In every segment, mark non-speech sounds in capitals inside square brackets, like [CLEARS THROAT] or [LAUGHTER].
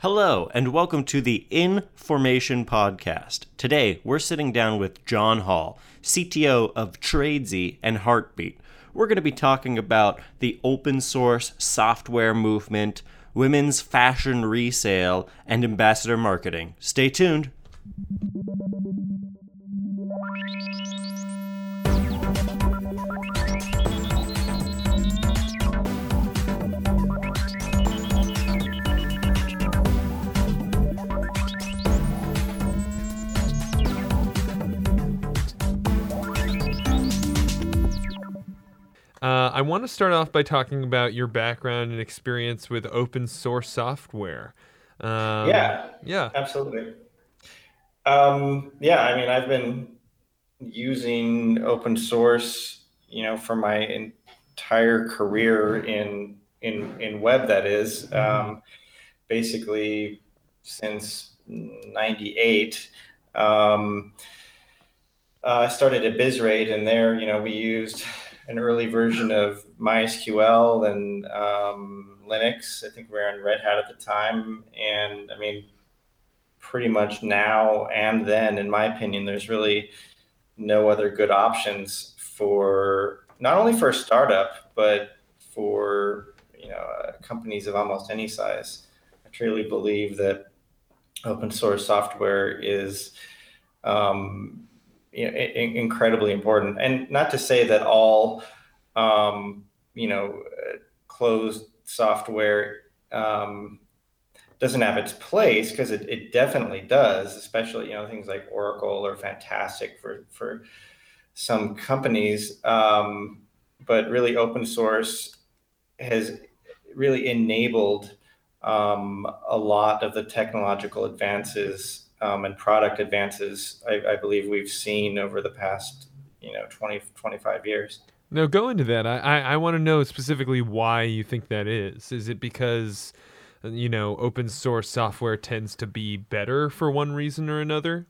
Hello, and welcome to the Information Podcast. Today, we're sitting down with John Hall, CTO of Tradesy and Heartbeat. We're going to be talking about the open source software movement, women's fashion resale, and ambassador marketing. Stay tuned. Uh, I want to start off by talking about your background and experience with open source software. Um, yeah, yeah, absolutely. Um, yeah, I mean, I've been using open source, you know, for my entire career in in in web. That is, um, basically since '98. Um, uh, I started at Bizrate, and there, you know, we used an early version of MySQL and um, Linux. I think we were on Red Hat at the time. And I mean, pretty much now and then, in my opinion, there's really no other good options for not only for a startup, but for you know uh, companies of almost any size. I truly believe that open source software is um, you know, incredibly important. And not to say that all, um, you know, closed software um, doesn't have its place because it, it definitely does, especially, you know, things like Oracle are fantastic for, for some companies. Um, but really open source has really enabled um, a lot of the technological advances um, and product advances I, I, believe we've seen over the past you know 20 25 years. Now go into that. I i, I want to know specifically why you think that is. Is it because you know open source software tends to be better for one reason or another?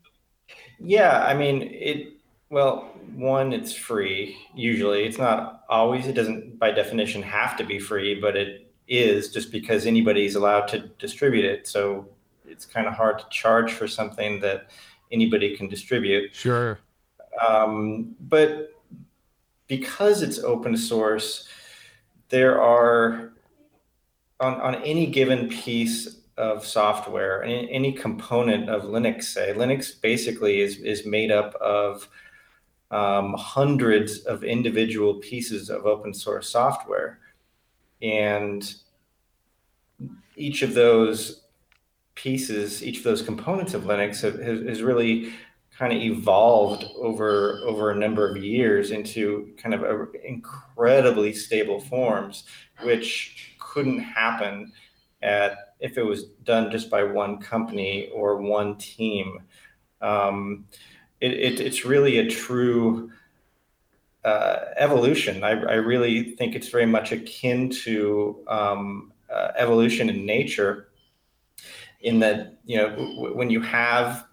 Yeah i mean it well one it's free usually. It's not always it doesn't by definition have to be free but it is just because anybody's allowed to distribute it. So it's kind of hard to charge for something that anybody can distribute. Sure. Um, but because it's open source, there are on, on any given piece of software, any, any component of Linux, say, Linux basically is, is made up of um, hundreds of individual pieces of open source software. And each of those pieces, each of those components of Linux has really kind of evolved over over a number of years into kind of a, incredibly stable forms, which couldn't happen at if it was done just by one company or one team. Um, it, it, it's really a true uh, evolution. I, I, really think it's very much akin to um, uh, evolution in nature in that you know w- when you have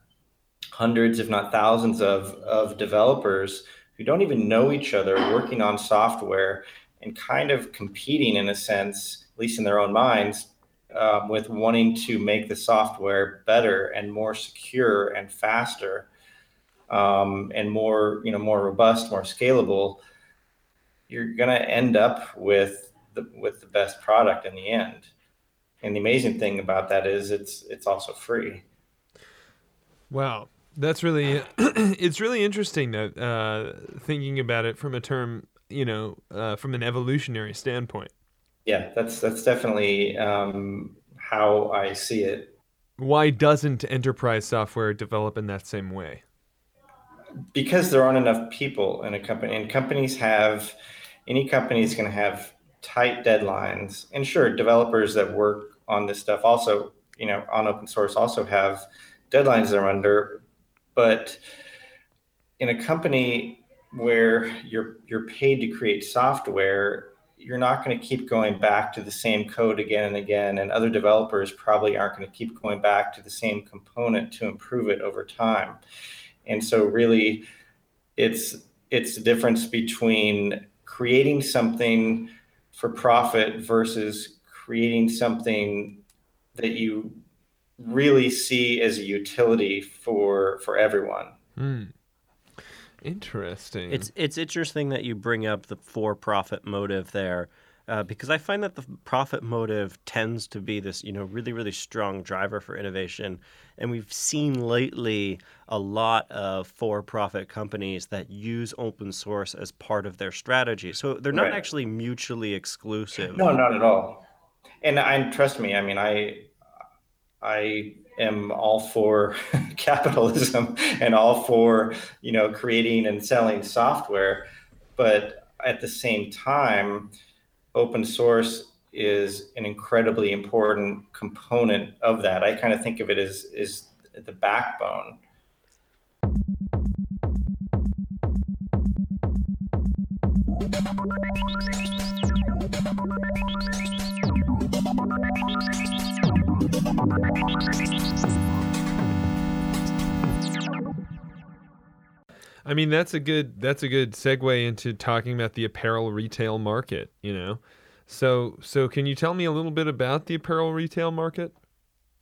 hundreds if not thousands of of developers who don't even know each other working on software and kind of competing in a sense at least in their own minds um, with wanting to make the software better and more secure and faster um, and more you know more robust more scalable you're going to end up with the with the best product in the end and the amazing thing about that is it's it's also free. Wow, that's really [CLEARS THROAT] it's really interesting that uh, thinking about it from a term you know uh, from an evolutionary standpoint. Yeah, that's that's definitely um, how I see it. Why doesn't enterprise software develop in that same way? Because there aren't enough people in a company, and companies have any company is going to have tight deadlines. And sure, developers that work on this stuff also, you know, on open source also have deadlines they're under. But in a company where you're you're paid to create software, you're not going to keep going back to the same code again and again, and other developers probably aren't going to keep going back to the same component to improve it over time. And so, really, it's it's the difference between creating something for profit versus creating something that you really see as a utility for for everyone. Hmm. Interesting. It's it's interesting that you bring up the for-profit motive there, uh, because I find that the profit motive tends to be this, you know, really really strong driver for innovation, and we've seen lately a lot of for-profit companies that use open source as part of their strategy. So they're not Right. actually mutually exclusive. No, not at all. And I trust me. I mean, I I am all for [LAUGHS] capitalism and all for you know creating and selling software, but at the same time, open source is an incredibly important component of that. I kind of think of it as is the backbone. I mean, that's a good that's a good segue into talking about the apparel retail market. You know, so so can you tell me a little bit about the apparel retail market?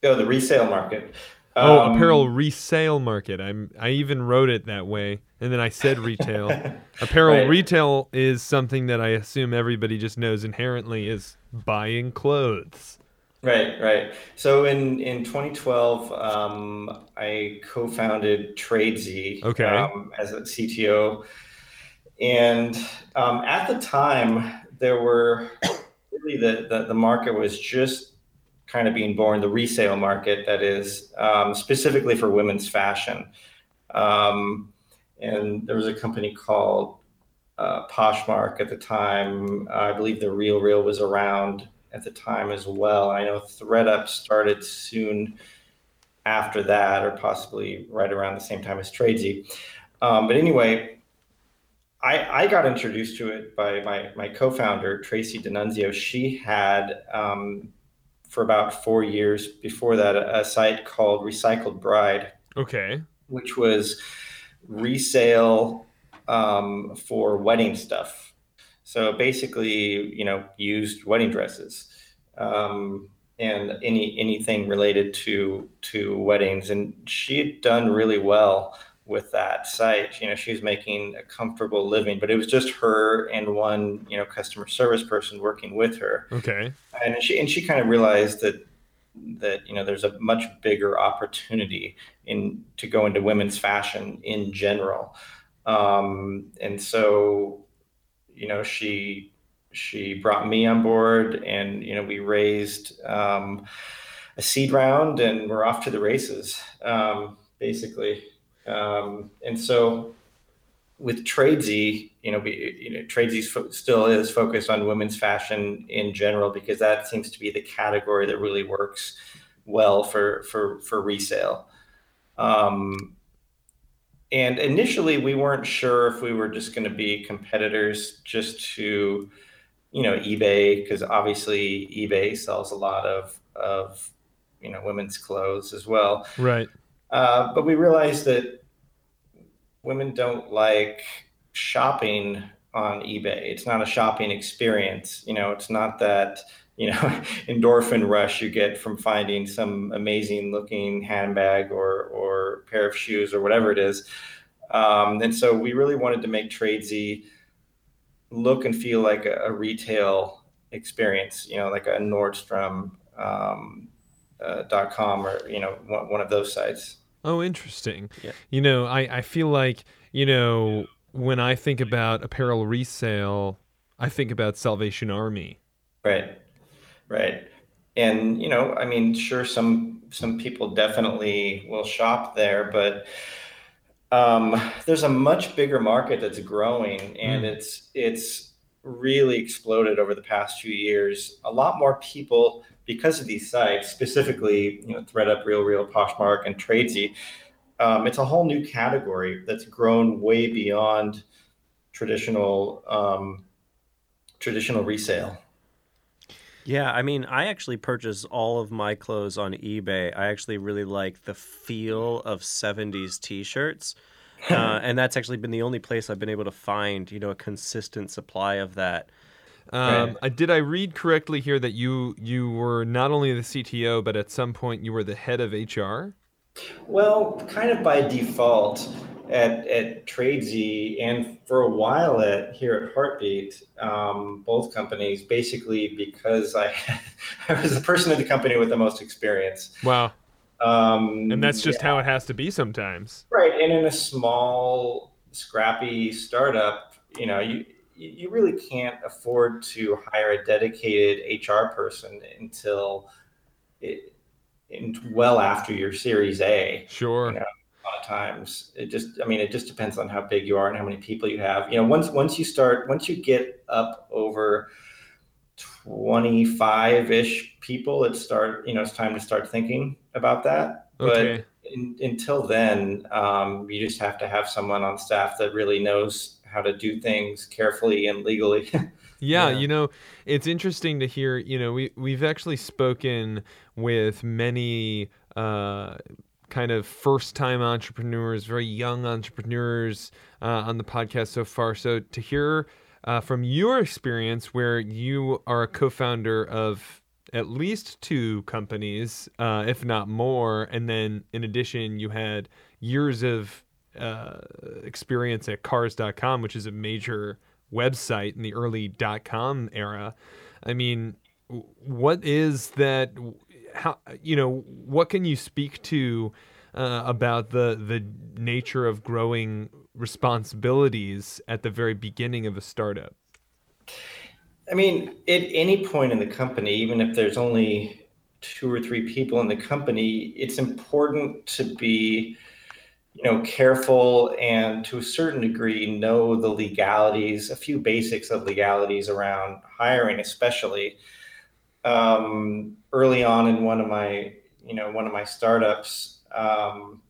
Oh, the resale market. Oh, Um, apparel resale market. I'm I even wrote it that way, and then I said retail. [LAUGHS] apparel Right. retail is something that I assume everybody just knows inherently is buying clothes. Right, right. So in in 2012, um, I co-founded Tradesy Okay. um, as a CTO, and um, at the time there were really the, the the market was just kind of being born, the resale market that is um, specifically for women's fashion, um, and there was a company called uh, Poshmark at the time. I believe the Real Real was around at the time as well. I know thredUP started soon after that, or possibly right around the same time as Tradesy. Um, but anyway, I, I got introduced to it by my, my co-founder, Tracy DiNunzio. She had, um, for about four years before that, a, a site called Recycled Bride Okay. which was resale um, for wedding stuff. So basically, you know, used wedding dresses um, and any anything related to to weddings. And she had done really well with that site. You know, she was making a comfortable living, but it was just her and one you know customer service person working with her Okay. and she and she kind of realized that that you know there's a much bigger opportunity in to go into women's fashion in general um, and so you know she she brought me on board and you know we raised um, a seed round and we're off to the races um, basically um, and so with Tradesy, you know, we, you know, Tradesy fo- still is focused on women's fashion in general because that seems to be the category that really works well for for for resale. Um, and initially, we weren't sure if we were just going to be competitors just to, you know, eBay because obviously eBay sells a lot of of you know women's clothes as well. Right. Uh, but we realized that women don't like shopping on eBay. It's not a shopping experience. You know, it's not that, you know, [LAUGHS] endorphin rush you get from finding some amazing looking handbag or, or pair of shoes or whatever it is. Um, and so we really wanted to make Tradesy look and feel like a, a retail experience, you know, like a Nordstrom um, uh, dot com or, you know, one, one of those sites. Oh, interesting. Yeah. You know, I, I feel like, you know, when I think about apparel resale, I think about Salvation Army. Right, right, and you know, I mean, sure, some some people definitely will shop there, but um, there's a much bigger market that's growing, and Mm. it's it's really exploded over the past few years. A lot more people, because of these sites, specifically, you know, thredUP, Real Real, Poshmark, and Tradesy. Um, it's a whole new category that's grown way beyond traditional um, traditional resale. Yeah, I mean, I actually purchase all of my clothes on eBay. I actually really like the feel of 70s t-shirts. Uh, [LAUGHS] and that's actually been the only place I've been able to find, you know, a consistent supply of that. Um, right. did I read correctly here that you you were not only the CTO, but at some point you were the head of HR? Well, kind of by default at at Tradesy and for a while at here at Heartbeat, um, both companies, basically because I [LAUGHS] I was the person in the company with the most experience. Wow. Um, and that's just yeah. how it has to be sometimes. Right. And in a small, scrappy startup, you know, you you really can't afford to hire a dedicated HR person until it, well after your Series A. Sure. You know, times it just, I mean, it just depends on how big you are and how many people you have. You know, once once you start, once you get up over 25 ish people, it start, you know, it's time to start thinking about that. Okay. But in, until then, um, you just have to have someone on staff that really knows how to do things carefully and legally. [LAUGHS] yeah, yeah, you know, it's interesting to hear. You know, we we've actually spoken with many uh, kind of first time entrepreneurs, very young entrepreneurs uh, on the podcast so far. So to hear uh, from your experience, where you are a co founder of at least two companies, uh, if not more, and then in addition, you had years of uh, experience at cars.com, which is a major website in the early dot com era. I mean, what is that? How you know what can you speak to uh, about the the nature of growing responsibilities at the very beginning of a startup? I mean, at any point in the company, even if there's only two or three people in the company, it's important to be you know careful and to a certain degree know the legalities a few basics of legalities around hiring especially um, early on in one of my you know one of my startups um,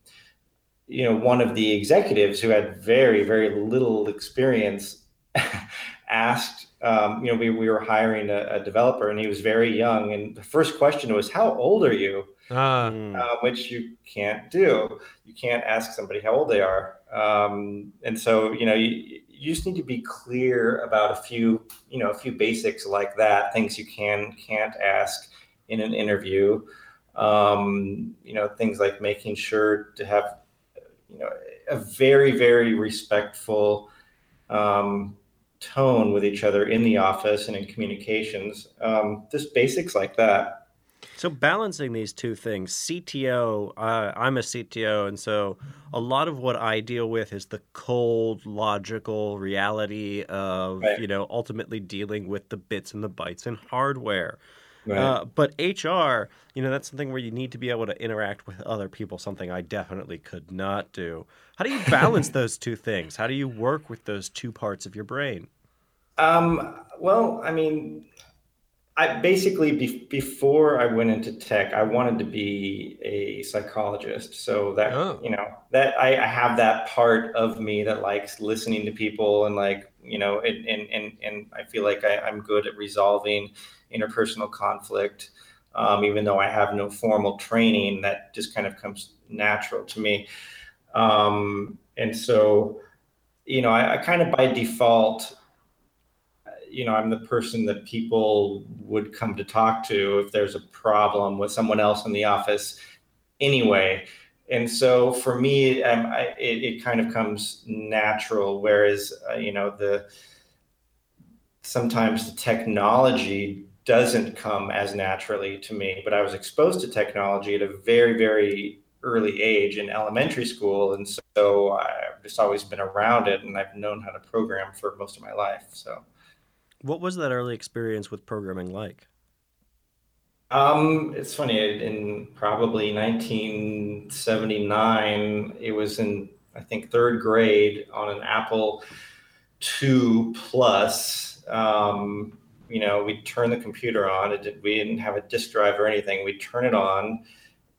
you know one of the executives who had very very little experience [LAUGHS] asked um, you know we, we were hiring a, a developer and he was very young and the first question was how old are you uh, uh, which you can't do. You can't ask somebody how old they are. Um, and so, you know, you, you just need to be clear about a few, you know, a few basics like that, things you can, can't ask in an interview. Um, you know, things like making sure to have, you know, a very, very respectful um, tone with each other in the office and in communications. Um, just basics like that. So balancing these two things, CTO, uh, I'm a CTO, and so a lot of what I deal with is the cold, logical reality of right. you know ultimately dealing with the bits and the bytes and hardware. Right. Uh, but HR, you know, that's something where you need to be able to interact with other people. Something I definitely could not do. How do you balance [LAUGHS] those two things? How do you work with those two parts of your brain? Um, well, I mean, I basically be, before I went into tech, I wanted to be a psychologist. So that oh. you know that I, I, have that part of me that likes listening to people and like you know and and and, and I feel like I, am good at resolving interpersonal conflict. Um, even though I have no formal training, that just kind of comes natural to me. Um, and so, you know, I, I kind of by default you know, I'm the person that people would come to talk to if there's a problem with someone else in the office anyway. And so for me, um, I, it, it, kind of comes natural. Whereas, uh, you know, the sometimes the technology doesn't come as naturally to me, but I was exposed to technology at a very, very early age in elementary school. And so I've just always been around it and I've known how to program for most of my life. So. What was that early experience with programming like? Um, it's funny. In probably 1979, it was in I think third grade on an Apple II Plus. Um, you know, we'd turn the computer on. Did, we didn't have a disk drive or anything. We'd turn it on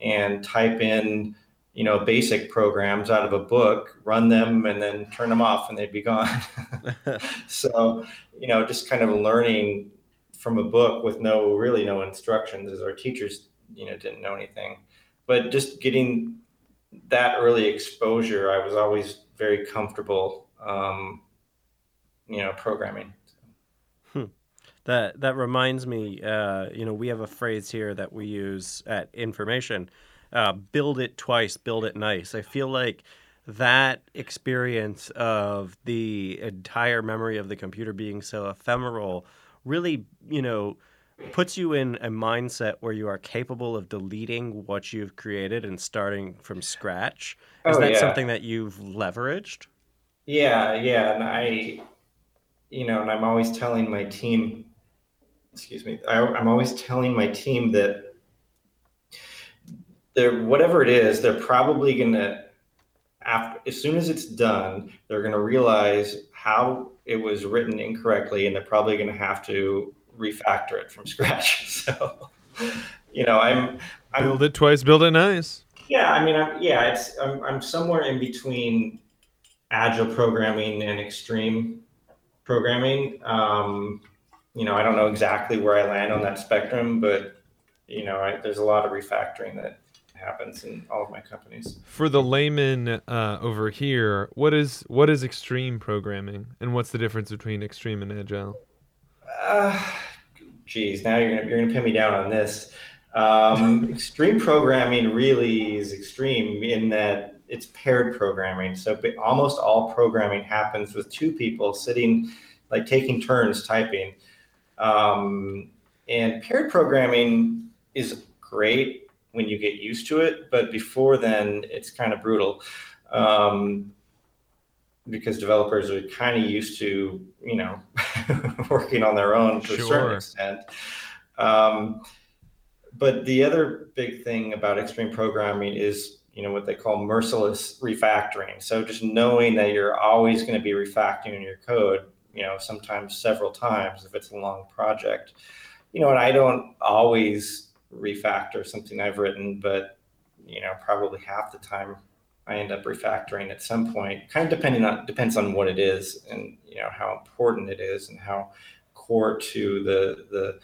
and type in you know, basic programs out of a book, run them, and then turn them off, and they'd be gone. [LAUGHS] so, you know, just kind of learning from a book with no really no instructions, as our teachers, you know, didn't know anything. But just getting that early exposure, I was always very comfortable, um, you know, programming. Hmm. that that reminds me. Uh, you know, we have a phrase here that we use at information: uh, "Build it twice, build it nice." I feel like that experience of the entire memory of the computer being so ephemeral really, you know, puts you in a mindset where you are capable of deleting what you've created and starting from scratch. Is Oh, that yeah. something that you've leveraged? Yeah, yeah, and I, you know, and I'm always telling my team, excuse me, I, I'm always telling my team that they're whatever it is, they're probably gonna, after as soon as it's done, they're gonna realize how it was written incorrectly, and they're probably gonna have to refactor it from [LAUGHS] scratch. So, you know, I'm, I'm Build it twice, build it nice. yeah, I mean, I'm, yeah, it's I'm, I'm somewhere in between agile programming and extreme programming. Um, you know, I don't know exactly where I land on that spectrum, but you know, I, there's a lot of refactoring that happens in all of my companies. For the layman uh, over here, what is what is extreme programming, and what's the difference between extreme and agile? Uh, geez, now you're gonna you're gonna pin me down on this. Um, [LAUGHS] extreme programming really is extreme in that it's paired programming. So almost all programming happens with two people sitting, like taking turns typing. Um, and paired programming is great when you get used to it, but before then, it's kind of brutal. Um, because developers are kind of used to, you know, [LAUGHS] working on their own to a certain extent. Um, but the other big thing about extreme programming is, you know, what they call merciless refactoring. So just knowing that you're always going to be refactoring your code, you know, sometimes several times if it's a long project. You know, and I don't always refactor something I've written, but you know, probably half the time I end up refactoring at some point, kind of depending on depends on what it is and you know how important it is and how core to the the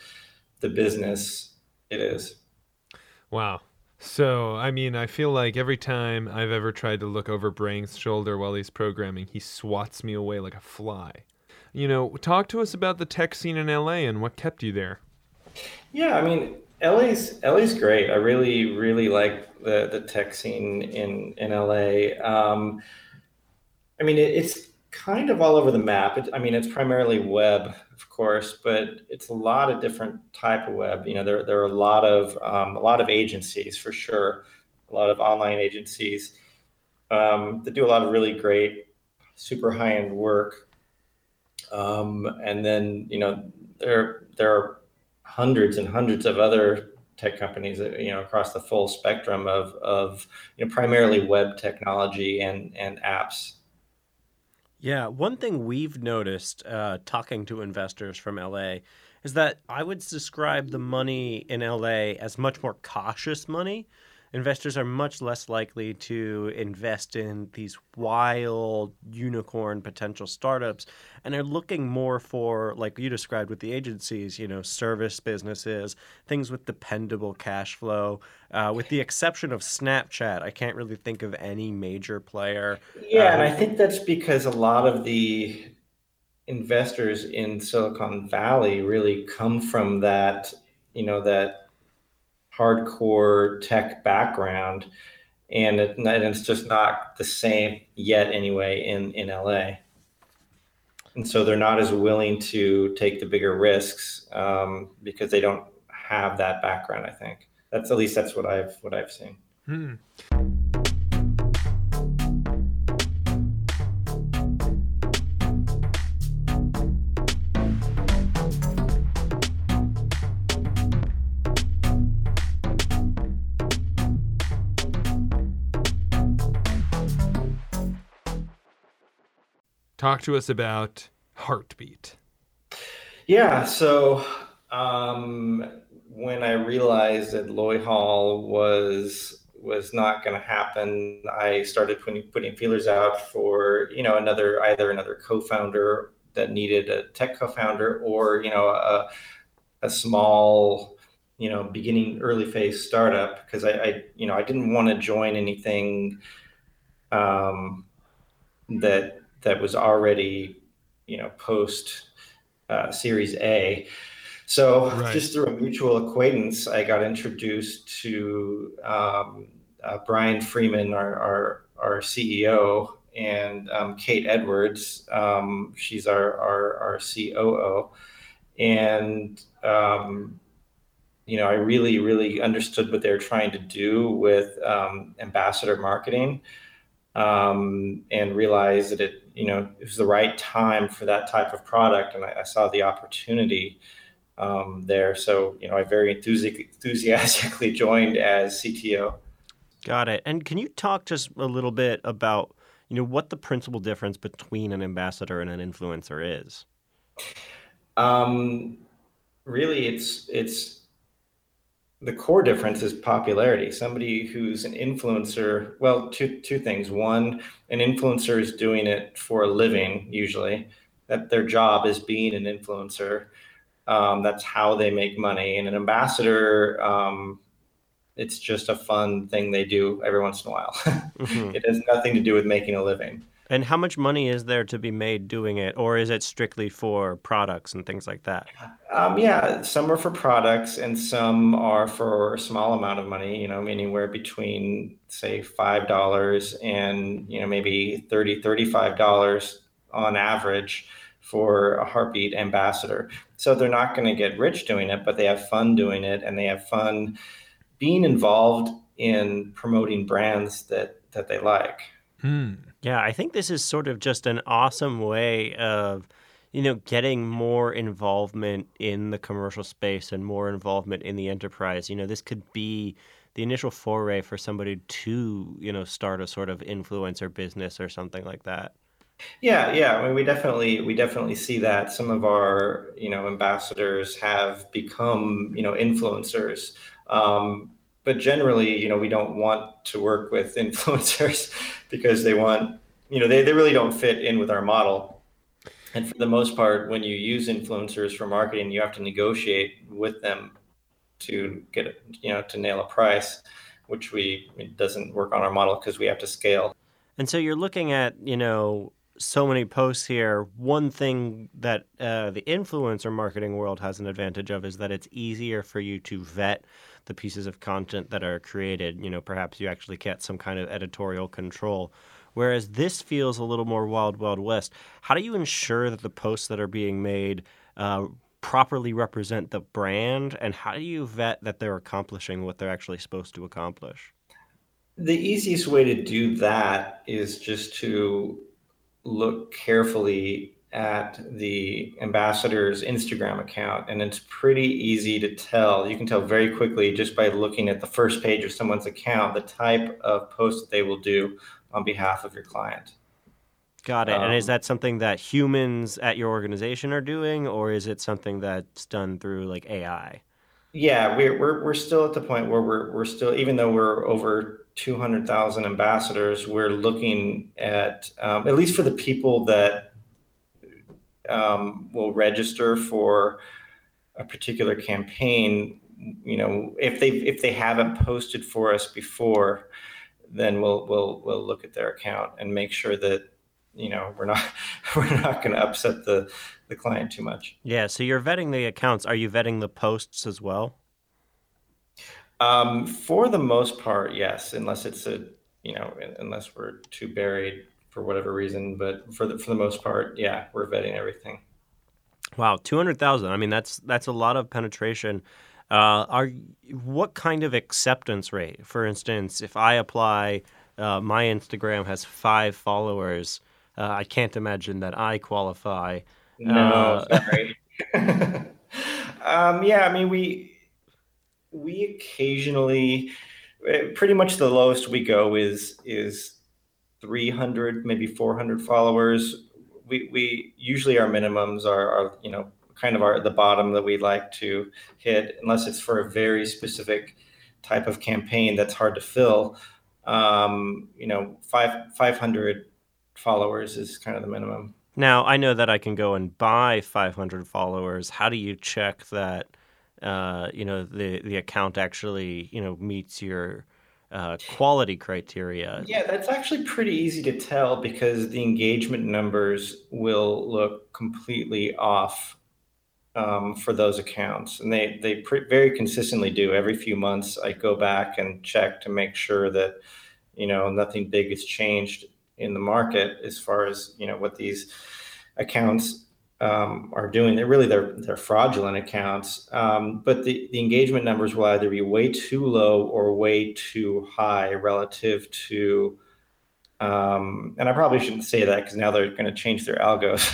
the business it is. Wow. So, I mean, I feel like every time I've ever tried to look over Brian's shoulder while he's programming, he swats me away like a fly. You know, talk to us about the tech scene in LA and what kept you there. Yeah, I mean, LA's LA's great. I really really like the the tech scene in in LA. Um, I mean, it, it's kind of all over the map. It, I mean, it's primarily web, of course, but it's a lot of different type of web. You know, there there are a lot of um, a lot of agencies for sure, a lot of online agencies um, that do a lot of really great, super high end work. Um, and then you know there there are hundreds and hundreds of other tech companies that, you know across the full spectrum of of you know primarily web technology and and apps Yeah, one thing we've noticed uh, talking to investors from LA is that I would describe the money in LA as much more cautious money. Investors are much less likely to invest in these wild unicorn potential startups and are looking more for, like you described with the agencies, you know, service businesses, things with dependable cash flow. Uh, with the exception of Snapchat, I can't really think of any major player yeah and i think that's because a lot of the investors in silicon valley really come from that you know that hardcore tech background and, it, and it's just not the same yet anyway in in la and so they're not as willing to take the bigger risks um, because they don't have that background i think. That's at least that's what i've what i've seen. Hmm. Talk to us about Heartbeat. Yeah, so um, when I realized that Loy Hall was was not going to happen, I started putting putting feelers out for you know another either another co-founder that needed a tech co-founder or you know a, a small you know beginning early phase startup because I, I you know I didn't want to join anything um, that that was already you know post uh, Series A. So right. just through a mutual acquaintance, I got introduced to um, uh, Brian Freeman, our, our, our CEO, and um, Kate Edwards. Um, she's our, our, our COO. And, um, you know, I really, really understood what they were trying to do with um, ambassador marketing um, and realized that it, you know, it was the right time for that type of product. And I, I saw the opportunity um, there. So, you know, I very enthusiastically [LAUGHS] joined as CTO. Got it. And can you talk just a little bit about, you know, what the principal difference between an ambassador and an influencer is? Um, really, it's it's the core difference is popularity. Somebody who's an influencer, well, two two things. One, an influencer is doing it for a living, usually. That their job is being an influencer. Um, that's how they make money. And an ambassador, um, it's just a fun thing they do every once in a while. [LAUGHS] mm-hmm. It has nothing to do with making a living. And how much money is there to be made doing it, or is it strictly for products and things like that? Um, yeah, some are for products, and some are for a small amount of money. You know, anywhere between say five dollars and you know maybe 30 35 dollars on average for a heartbeat ambassador. So they're not going to get rich doing it, but they have fun doing it and they have fun being involved in promoting brands that that they like. Hmm. Yeah, I think this is sort of just an awesome way of you know getting more involvement in the commercial space and more involvement in the enterprise. You know, this could be the initial foray for somebody to, you know, start a sort of influencer business or something like that. Yeah, yeah. I mean, we definitely we definitely see that some of our you know ambassadors have become you know influencers. Um, but generally, you know, we don't want to work with [LAUGHS] influencers because they want you know they, they really don't fit in with our model. And for the most part, when you use influencers for marketing, you have to negotiate with them to get you know to nail a price, which we doesn't work on our model because we have to scale. And so you're looking at, you know, so many posts here. One thing that uh, the influencer marketing world has an advantage of is that it's easier for you to vet the pieces of content that are created. You know, perhaps you actually get some kind of editorial control. Whereas this feels a little more wild, wild west. How do you ensure that the posts that are being made uh, properly represent the brand, and how do you vet that they're accomplishing what they're actually supposed to accomplish? The easiest way to do that is just to look carefully at the ambassador's Instagram account, and it's pretty easy to tell. You can tell very quickly just by looking at the first page of someone's account the type of post that they will do on behalf of your client. Got it. Um, and is um, that something that humans at your organization are doing, or is it something that's done through like AI? Yeah, we're, we're, we're still at the point where we're, we're still, even though we're over 200,000 ambassadors, we're looking at, um, at least for the people that um, will register for a particular campaign, you know, if they if they haven't posted for us before, then we'll we'll we'll look at their account and make sure that you know we're not [LAUGHS] we're not going to upset the the client too much. Yeah. So you're vetting the accounts. Are you vetting the posts as well? Um, for the most part, yes, unless it's a you know unless we're too buried for whatever reason. But for the for the most part, yeah, we're vetting everything. Wow, two hundred thousand. I mean, that's that's a lot of penetration. Uh, are what kind of acceptance rate? For instance, if I apply, uh, my Instagram has five followers. Uh, I can't imagine that I qualify. No, uh, sorry. [LAUGHS] um, yeah, I mean we we occasionally, eh, pretty much the lowest we go is is 300, maybe 400 followers. We we usually our minimums are, are you know kind of our the bottom that we'd like to hit, unless it's for a very specific type of campaign that's hard to fill. Um, you know, five 500 followers is kind of the minimum. Now, I know that I can go and buy 500 followers. How do you check that uh, you know the the account actually you know meets your uh, quality criteria? Yeah, that's actually pretty easy to tell because the engagement numbers will look completely off um, for those accounts, and they they pre- very consistently do. Every few months, I go back and check to make sure that you know nothing big has changed in the market as far as you know what these accounts um, are doing. They're really they're they're fraudulent accounts, um, but the the engagement numbers will either be way too low or way too high relative to um, and I probably shouldn't say that because now they're going to change their algos.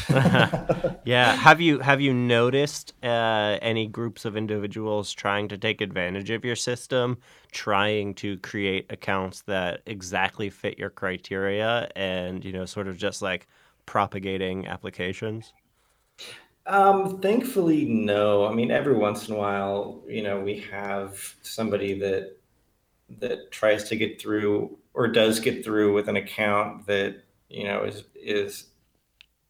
[LAUGHS] yeah. Have you have you noticed uh, any groups of individuals trying to take advantage of your system, trying to create accounts that exactly fit your criteria, and you know, sort of just like propagating applications? Um, thankfully, no. I mean, every once in a while, you know, we have somebody that that tries to get through or does get through with an account that you know is is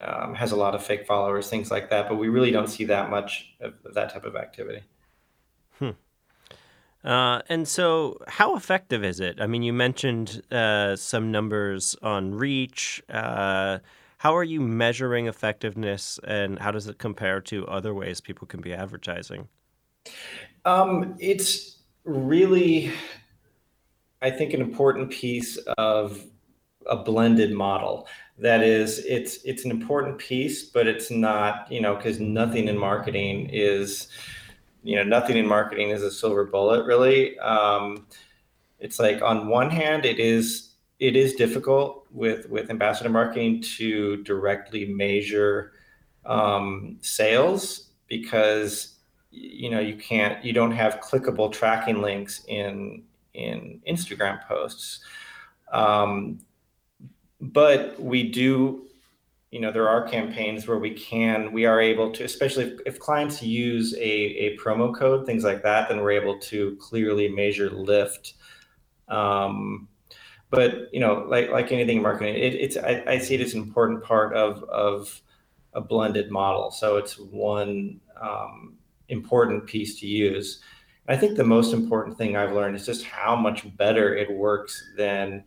um, has a lot of fake followers, things like that. But we really don't see that much of, of that type of activity. Hmm. Uh, and so, how effective is it? I mean, you mentioned uh, some numbers on reach. Uh, how are you measuring effectiveness, and how does it compare to other ways people can be advertising? Um, it's really I think an important piece of a blended model. That is, it's it's an important piece, but it's not, you know, because nothing in marketing is, you know, nothing in marketing is a silver bullet, really. Um, it's like on one hand, it is it is difficult with with ambassador marketing to directly measure um, sales because you know you can't you don't have clickable tracking links in in Instagram posts. Um, but we do, you know, there are campaigns where we can, we are able to, especially if, if clients use a, a promo code, things like that, then we're able to clearly measure lift. Um, but you know, like like anything in marketing, it, it's I, I, see it as an important part of of a blended model. So it's one um, important piece to use. I think the most important thing I've learned is just how much better it works than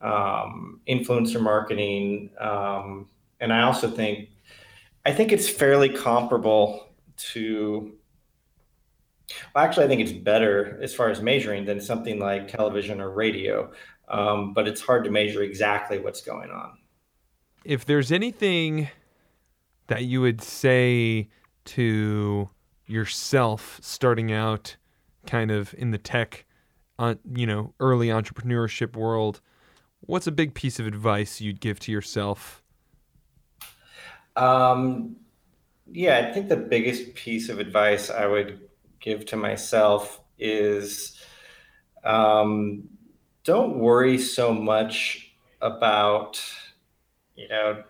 um, influencer marketing. Um, and I also think, I think it's fairly comparable to. Well, actually, I think it's better as far as measuring than something like television or radio, um, but it's hard to measure exactly what's going on. If there's anything that you would say to yourself starting out kind of in the tech uh, you know early entrepreneurship world what's a big piece of advice you'd give to yourself um, yeah i think the biggest piece of advice i would give to myself is um, don't worry so much about you know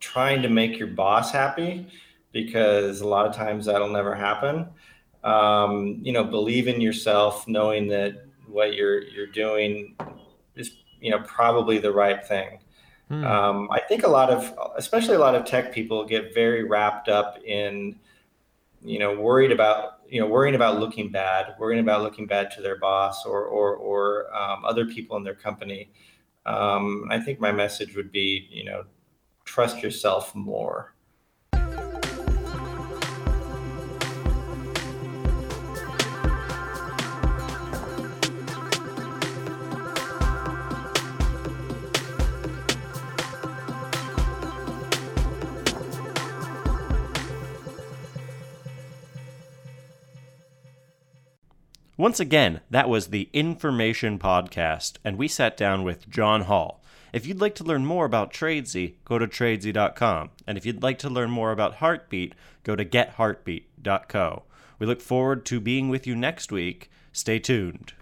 trying to make your boss happy because a lot of times that'll never happen. Um, you know, believe in yourself, knowing that what you're you're doing is you know probably the right thing. Hmm. Um, I think a lot of, especially a lot of tech people, get very wrapped up in, you know, worried about, you know, worrying about looking bad, worrying about looking bad to their boss or or or um, other people in their company. Um, I think my message would be, you know, trust yourself more. Once again, that was the Information Podcast, and we sat down with John Hall. If you'd like to learn more about Tradesy, go to tradesy.com. And if you'd like to learn more about Heartbeat, go to getheartbeat.co. We look forward to being with you next week. Stay tuned.